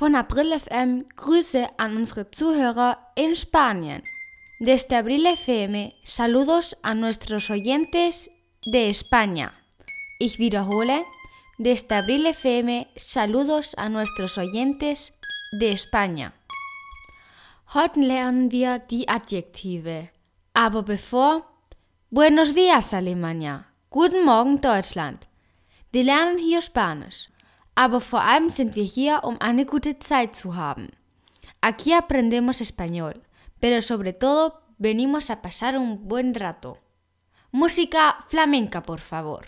Von April FM Grüße an unsere Zuhörer en Spanien. Desde Abril FM saludos a nuestros oyentes de España. Ich wiederhole, desde Abril FM saludos a nuestros oyentes de España. Heute lernen wir die Adjektive. Aber bevor, Buenos días Alemania, Guten Morgen Deutschland. Wir lernen hier Spanisch. Aber vor allem sind wir hier, um eine gute Zeit zu haben. Aquí aprendemos español, pero sobre todo venimos a pasar un buen rato. Música flamenca, por favor.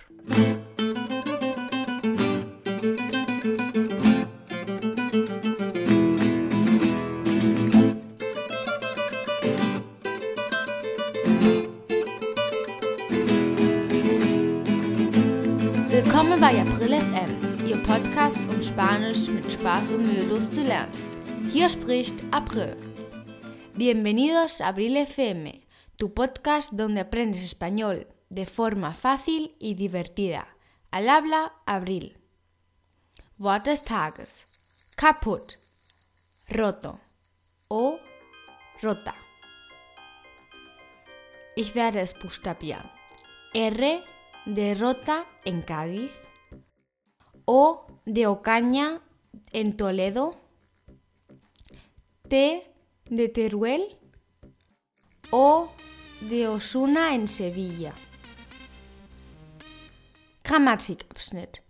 Willkommen bei April FM, Ihr Podcast, um Spanisch mit Spaß und mühelos zu lernen. Hier spricht April. Bienvenidos a Abril FM, tu podcast donde aprendes español de forma fácil y divertida. Al habla Abril. Wort des Tages. Kaputt. Roto. O rota. Ich werde es buchstabieren. R de Rota en Cádiz, O de Ocaña en Toledo, T de Teruel, O de Osuna en Sevilla. Grammatikabschnitt.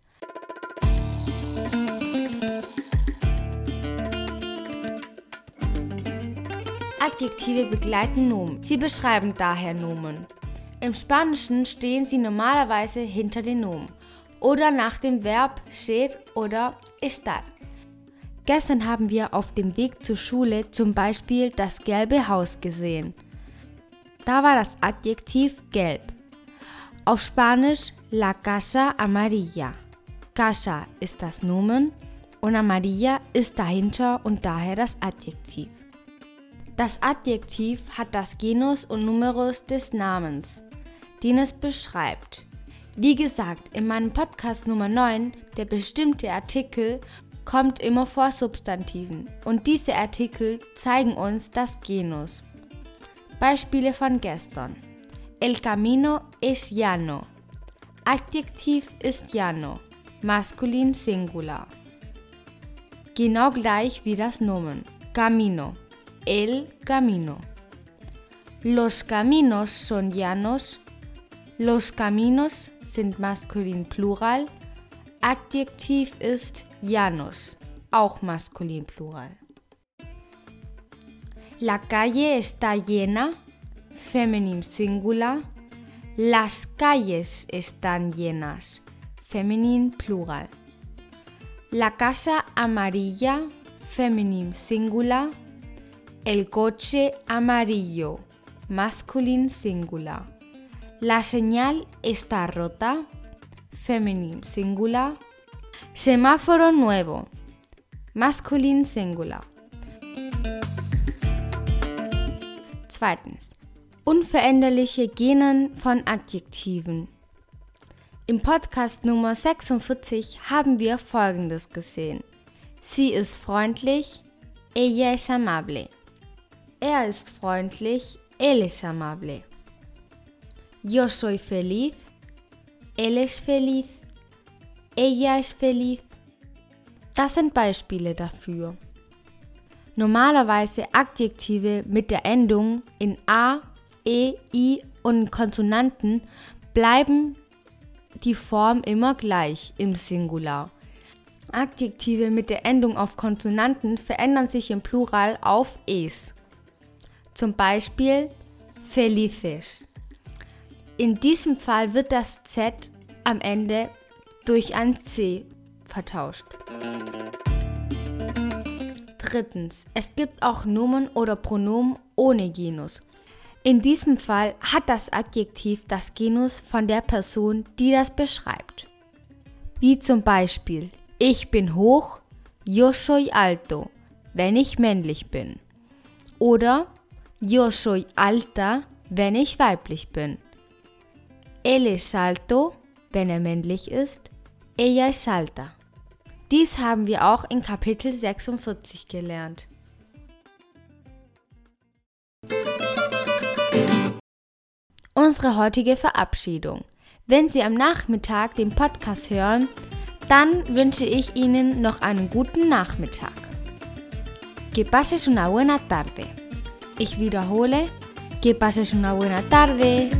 Adjektive begleiten Nomen. Sie beschreiben daher Nomen. Im Spanischen stehen sie normalerweise hinter den Nomen oder nach dem Verb ser oder estar. Gestern haben wir auf dem Weg zur Schule zum Beispiel das gelbe Haus gesehen. Da war das Adjektiv gelb. Auf Spanisch la casa amarilla. Casa ist das Nomen und amarilla ist dahinter und daher das Adjektiv. Das Adjektiv hat das Genus und Numerus des Namens, den es beschreibt. Wie gesagt, in meinem Podcast Nummer 9, der bestimmte Artikel kommt immer vor Substantiven und diese Artikel zeigen uns das Genus. Beispiele von gestern. El camino es llano. Adjektiv ist llano. Maskulin Singular. Genau gleich wie das Nomen. Camino. El camino. Los caminos son llanos. Los caminos sind maskulin Plural. Adjektiv ist llanos. Auch maskulin Plural. La calle está llena. Feminin Singular. Las calles están llenas. Feminin Plural. La casa amarilla. Feminin Singular. El coche amarillo. Masculin Singular. La señal está rota. Feminin Singular. Semáforo nuevo. Maskulin Singular. Zweitens. Unveränderliche Genen von Adjektiven. Im Podcast Nummer 46 haben wir Folgendes gesehen. Sie ist freundlich, ella es amable. Er ist freundlich, él es amable. Yo soy feliz, él es feliz, ella es feliz. Das sind Beispiele dafür. Normalerweise Adjektive mit der Endung in a, e, i und Konsonanten bleiben die Form immer gleich im Singular. Adjektive mit der Endung auf Konsonanten verändern sich im Plural auf es. Zum Beispiel felices. In diesem Fall wird das Z am Ende durch ein C vertauscht. Drittens, es gibt auch Nomen oder Pronomen ohne Genus. In diesem Fall hat das Adjektiv das Genus von der Person, die das beschreibt. Wie zum Beispiel, ich bin hoch, yo soy alto, wenn ich männlich bin. Oder Yo soy alta, wenn ich weiblich bin. Él es alto, wenn er männlich ist. Ella es alta. Dies haben wir auch in Kapitel 46 gelernt. Unsere heutige Verabschiedung. Wenn Sie am Nachmittag den Podcast hören, dann wünsche ich Ihnen noch einen guten Nachmittag. Que pases una buena tarde. Ich wiederhole, que pases una buena tarde.